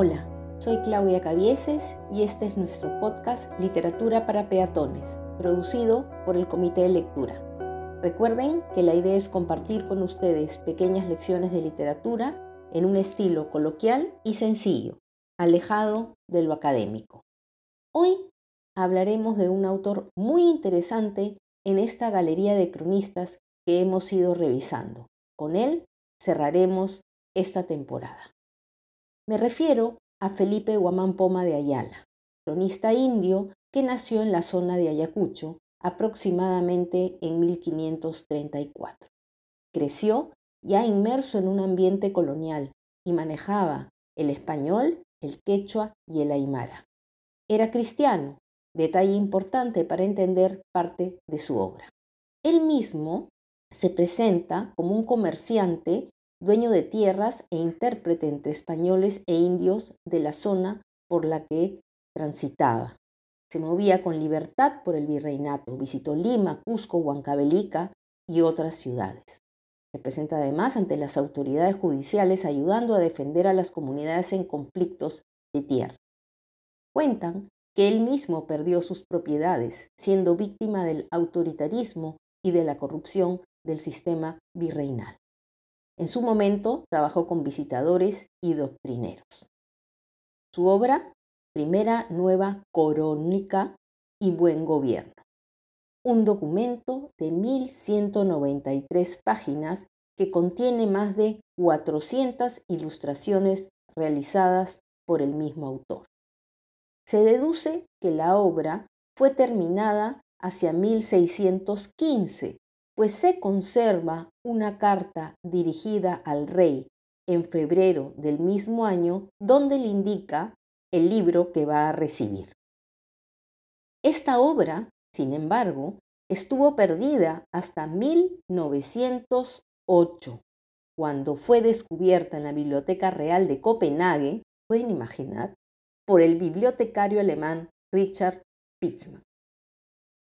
Hola, soy Claudia Cabieses y este es nuestro podcast Literatura para Peatones, producido por el Comité de Lectura. Recuerden que la idea es compartir con ustedes pequeñas lecciones de literatura en un estilo coloquial y sencillo, alejado de lo académico. Hoy hablaremos de un autor muy interesante en esta galería de cronistas que hemos ido revisando. Con él cerraremos esta temporada. Me refiero a Felipe Guamán Poma de Ayala, cronista indio que nació en la zona de Ayacucho aproximadamente en 1534. Creció ya inmerso en un ambiente colonial y manejaba el español, el quechua y el aymara. Era cristiano, detalle importante para entender parte de su obra. Él mismo se presenta como un comerciante, dueño de tierras e intérprete entre españoles e indios de la zona por la que transitaba. Se movía con libertad por el virreinato, visitó Lima, Cusco, Huancavelica y otras ciudades. Se presenta además ante las autoridades judiciales ayudando a defender a las comunidades en conflictos de tierra. Cuentan que él mismo perdió sus propiedades, siendo víctima del autoritarismo y de la corrupción del sistema virreinal. En su momento trabajó con visitadores y doctrineros. Su obra, Primera Nueva Corónica y Buen Gobierno, un documento de 1193 páginas que contiene más de 400 ilustraciones realizadas por el mismo autor. Se deduce que la obra fue terminada hacia 1615, pues se conserva una carta dirigida al rey en febrero del mismo año donde le indica el libro que va a recibir. Esta obra, sin embargo, estuvo perdida hasta 1908, cuando fue descubierta en la Biblioteca Real de Copenhague, pueden imaginar, por el bibliotecario alemán Richard Pitzmann.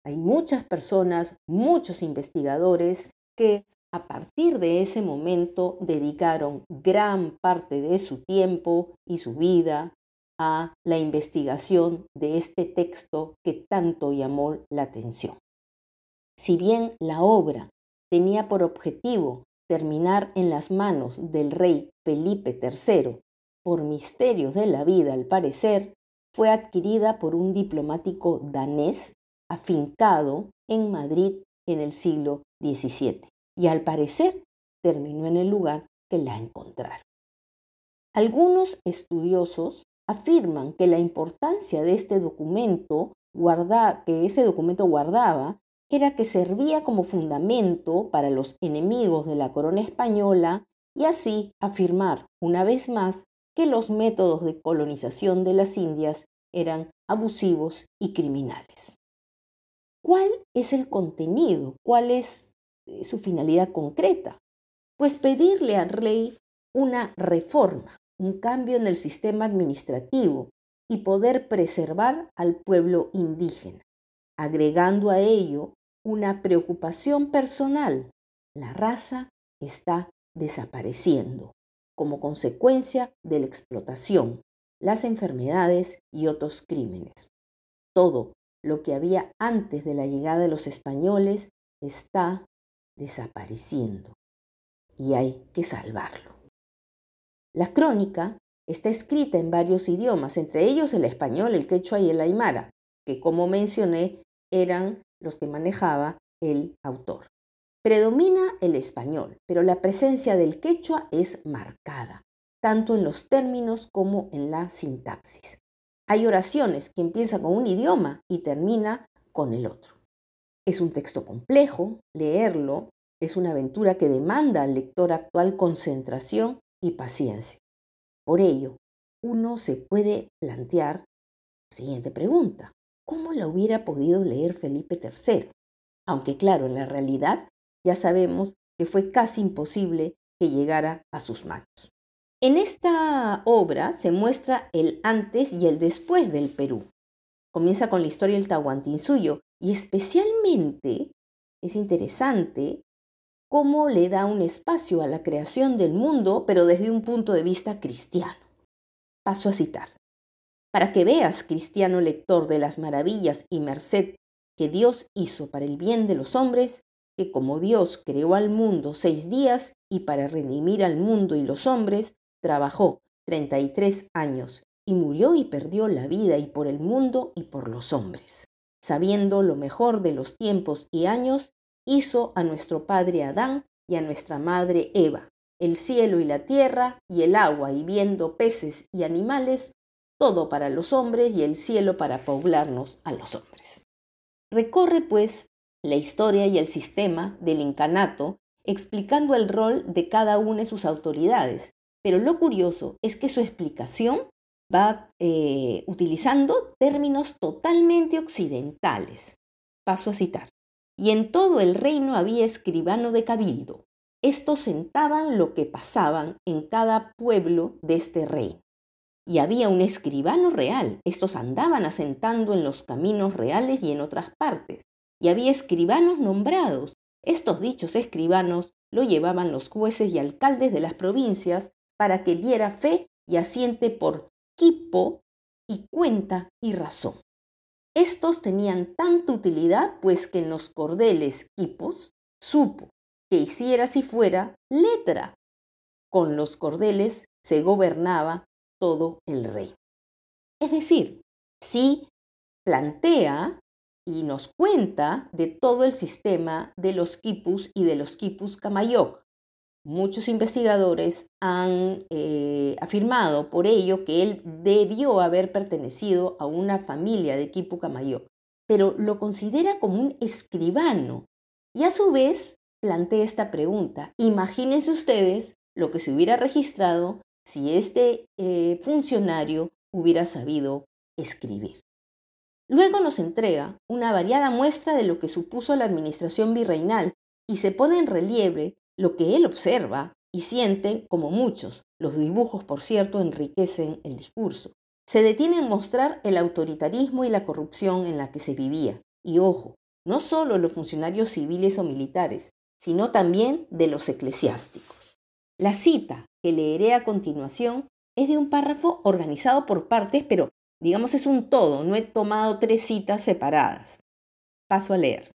Hay muchas personas, muchos investigadores que a partir de ese momento dedicaron gran parte de su tiempo y su vida a la investigación de este texto que tanto llamó la atención. Si bien la obra tenía por objetivo terminar en las manos del rey Felipe III, por misterios de la vida al parecer, fue adquirida por un diplomático danés afincado en Madrid en el siglo XVII y al parecer terminó en el lugar que la encontraron. Algunos estudiosos afirman que la importancia de este documento, que ese documento guardaba, era que servía como fundamento para los enemigos de la corona española y así afirmar una vez más que los métodos de colonización de las Indias eran abusivos y criminales. ¿Cuál es el contenido? ¿Cuál es eh, su finalidad concreta? Pues pedirle al rey una reforma, un cambio en el sistema administrativo y poder preservar al pueblo indígena, agregando a ello una preocupación personal. La raza está desapareciendo como consecuencia de la explotación, las enfermedades y otros crímenes. Todo lo que había antes de la llegada de los españoles está desapareciendo y hay que salvarlo. La crónica está escrita en varios idiomas, entre ellos el español, el quechua y el aymara, que como mencioné eran los que manejaba el autor. Predomina el español, pero la presencia del quechua es marcada, tanto en los términos como en la sintaxis. Hay oraciones que empiezan con un idioma y termina con el otro. Es un texto complejo, leerlo es una aventura que demanda al lector actual concentración y paciencia. Por ello, uno se puede plantear la siguiente pregunta. ¿Cómo la hubiera podido leer Felipe III? Aunque claro, en la realidad ya sabemos que fue casi imposible que llegara a sus manos. En esta obra se muestra el antes y el después del Perú. Comienza con la historia del Tahuantinsuyo y especialmente es interesante cómo le da un espacio a la creación del mundo, pero desde un punto de vista cristiano. Paso a citar. Para que veas, cristiano lector, de las maravillas y merced que Dios hizo para el bien de los hombres, que como Dios creó al mundo seis días y para redimir al mundo y los hombres, trabajó treinta y tres años y murió y perdió la vida y por el mundo y por los hombres. Sabiendo lo mejor de los tiempos y años, hizo a nuestro padre Adán y a nuestra madre Eva, el cielo y la tierra y el agua y viendo peces y animales, todo para los hombres y el cielo para poblarnos a los hombres. Recorre, pues, la historia y el sistema del incanato, explicando el rol de cada una de sus autoridades, pero lo curioso es que su explicación va eh, utilizando términos totalmente occidentales. Paso a citar. Y en todo el reino había escribano de cabildo. Estos sentaban lo que pasaban en cada pueblo de este reino y había un escribano real. Estos andaban asentando en los caminos reales y en otras partes. Y había escribanos nombrados. Estos dichos escribanos lo llevaban los jueces y alcaldes de las provincias para que diera fe y asiente por quipo y cuenta y razón. Estos tenían tanta utilidad, pues que en los cordeles quipos supo que hiciera si fuera letra. Con los cordeles se gobernaba todo el rey. Es decir, sí plantea y nos cuenta de todo el sistema de los quipus y de los quipus Kamayok. Muchos investigadores han eh, afirmado por ello que él debió haber pertenecido a una familia de quipu Kamayok, pero lo considera como un escribano y a su vez plantea esta pregunta. Imagínense ustedes lo que se hubiera registrado si este eh, funcionario hubiera sabido escribir. Luego nos entrega una variada muestra de lo que supuso la administración virreinal y se pone en relieve lo que él observa y siente como muchos. Los dibujos, por cierto, enriquecen el discurso. Se detiene en mostrar el autoritarismo y la corrupción en la que se vivía. Y ojo, no solo los funcionarios civiles o militares, sino también de los eclesiásticos. La cita que leeré a continuación es de un párrafo organizado por partes, pero digamos es un todo, no he tomado tres citas separadas. Paso a leer.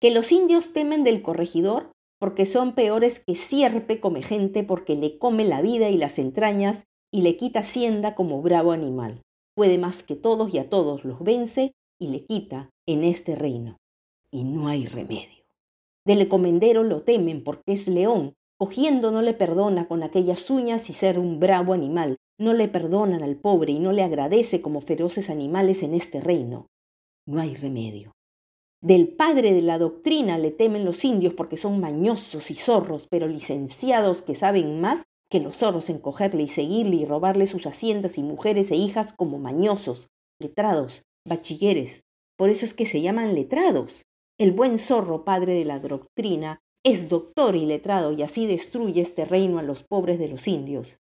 Que los indios temen del corregidor porque son peores que sierpe come gente porque le come la vida y las entrañas y le quita hacienda como bravo animal. Puede más que todos y a todos los vence y le quita en este reino. Y no hay remedio. Del comendero lo temen porque es león Cogiendo no le perdona con aquellas uñas y ser un bravo animal. No le perdonan al pobre y no le agradece como feroces animales en este reino. No hay remedio. Del padre de la doctrina le temen los indios porque son mañosos y zorros, pero licenciados que saben más que los zorros en cogerle y seguirle y robarle sus haciendas y mujeres e hijas como mañosos, letrados, bachilleres. Por eso es que se llaman letrados. El buen zorro, padre de la doctrina, es doctor y letrado y así destruye este reino a los pobres de los indios.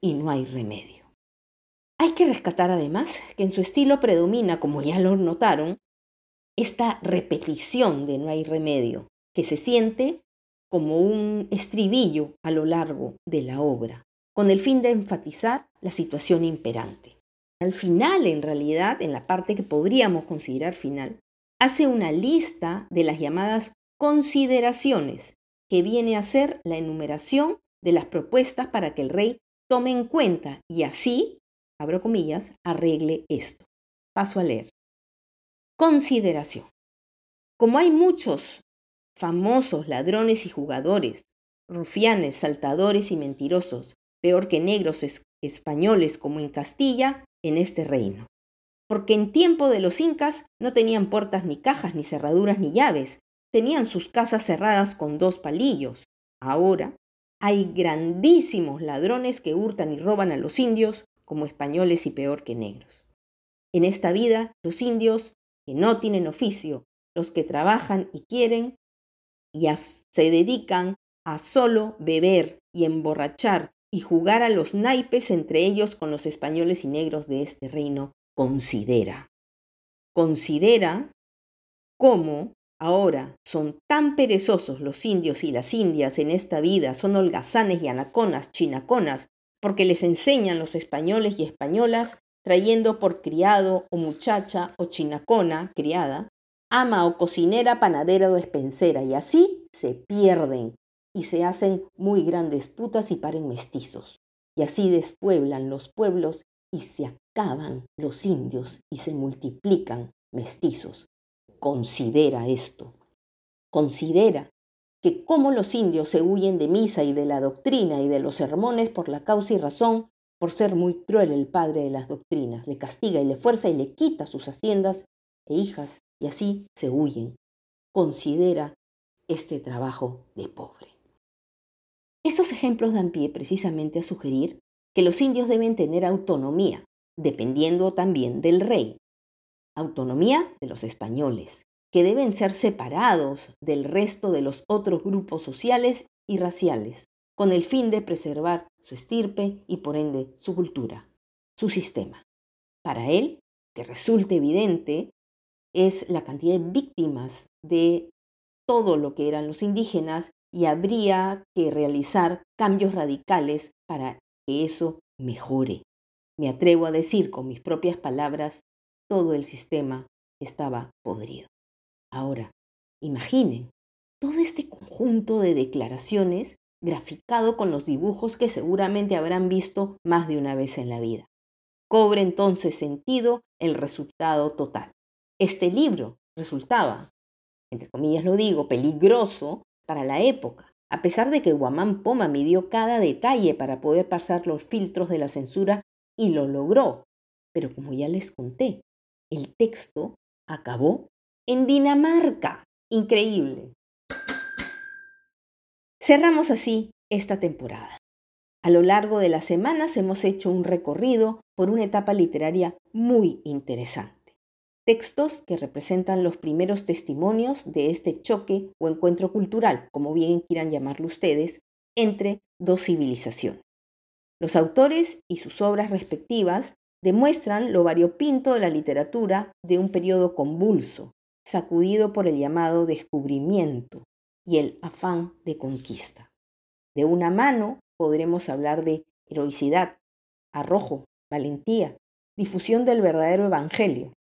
Y no hay remedio. Hay que rescatar además que en su estilo predomina, como ya lo notaron, esta repetición de no hay remedio, que se siente como un estribillo a lo largo de la obra, con el fin de enfatizar la situación imperante. Al final, en realidad, en la parte que podríamos considerar final, hace una lista de las llamadas consideraciones, que viene a ser la enumeración de las propuestas para que el rey tome en cuenta y así, abro comillas, arregle esto. Paso a leer. Consideración. Como hay muchos famosos ladrones y jugadores, rufianes, saltadores y mentirosos, peor que negros españoles como en Castilla, en este reino. Porque en tiempo de los incas no tenían puertas ni cajas, ni cerraduras, ni llaves, tenían sus casas cerradas con dos palillos. Ahora hay grandísimos ladrones que hurtan y roban a los indios como españoles y peor que negros. En esta vida, los indios que no tienen oficio, los que trabajan y quieren y se dedican a solo beber y emborrachar y jugar a los naipes entre ellos con los españoles y negros de este reino, considera. Considera cómo Ahora son tan perezosos los indios y las indias en esta vida, son holgazanes y anaconas, chinaconas, porque les enseñan los españoles y españolas, trayendo por criado o muchacha o chinacona, criada, ama o cocinera, panadera o despensera, y así se pierden y se hacen muy grandes putas y paren mestizos. Y así despueblan los pueblos y se acaban los indios y se multiplican mestizos. Considera esto. Considera que como los indios se huyen de misa y de la doctrina y de los sermones por la causa y razón, por ser muy cruel el padre de las doctrinas, le castiga y le fuerza y le quita sus haciendas e hijas, y así se huyen. Considera este trabajo de pobre. Estos ejemplos dan pie precisamente a sugerir que los indios deben tener autonomía, dependiendo también del rey. Autonomía de los españoles, que deben ser separados del resto de los otros grupos sociales y raciales, con el fin de preservar su estirpe y por ende su cultura, su sistema. Para él, que resulte evidente, es la cantidad de víctimas de todo lo que eran los indígenas y habría que realizar cambios radicales para que eso mejore. Me atrevo a decir con mis propias palabras, todo el sistema estaba podrido. Ahora, imaginen todo este conjunto de declaraciones graficado con los dibujos que seguramente habrán visto más de una vez en la vida. Cobre entonces sentido el resultado total. Este libro resultaba, entre comillas lo digo, peligroso para la época, a pesar de que Guamán Poma midió cada detalle para poder pasar los filtros de la censura y lo logró. Pero como ya les conté, el texto acabó en Dinamarca. Increíble. Cerramos así esta temporada. A lo largo de las semanas hemos hecho un recorrido por una etapa literaria muy interesante. Textos que representan los primeros testimonios de este choque o encuentro cultural, como bien quieran llamarlo ustedes, entre dos civilizaciones. Los autores y sus obras respectivas demuestran lo variopinto de la literatura de un periodo convulso, sacudido por el llamado descubrimiento y el afán de conquista. De una mano podremos hablar de heroicidad, arrojo, valentía, difusión del verdadero evangelio.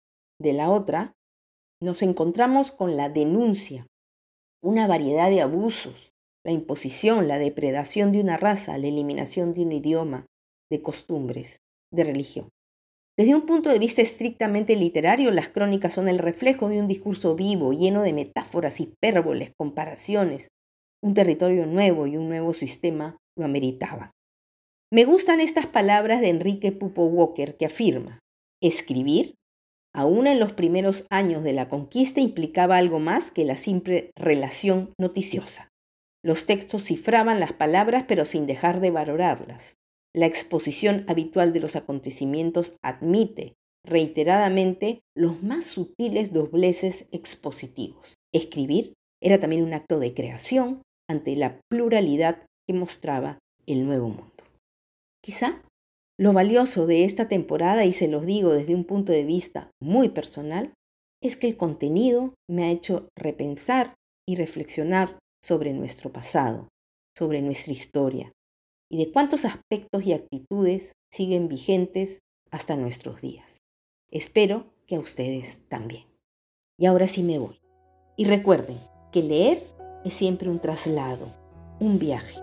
De la otra, nos encontramos con la denuncia, una variedad de abusos, la imposición, la depredación de una raza, la eliminación de un idioma, de costumbres, de religión. Desde un punto de vista estrictamente literario, las crónicas son el reflejo de un discurso vivo, lleno de metáforas, hipérboles, comparaciones. Un territorio nuevo y un nuevo sistema lo ameritaban. Me gustan estas palabras de Enrique Pupo Walker que afirma, escribir, aún en los primeros años de la conquista, implicaba algo más que la simple relación noticiosa. Los textos cifraban las palabras pero sin dejar de valorarlas. La exposición habitual de los acontecimientos admite reiteradamente los más sutiles dobleces expositivos. Escribir era también un acto de creación ante la pluralidad que mostraba el nuevo mundo. Quizá lo valioso de esta temporada, y se los digo desde un punto de vista muy personal, es que el contenido me ha hecho repensar y reflexionar sobre nuestro pasado, sobre nuestra historia, y de cuántos aspectos y actitudes siguen vigentes hasta nuestros días. Espero que a ustedes también. Y ahora sí me voy. Y recuerden que leer es siempre un traslado, un viaje,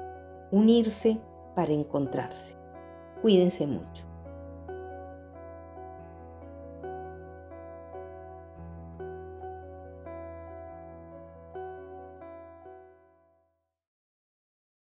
unirse para encontrarse. Cuídense mucho.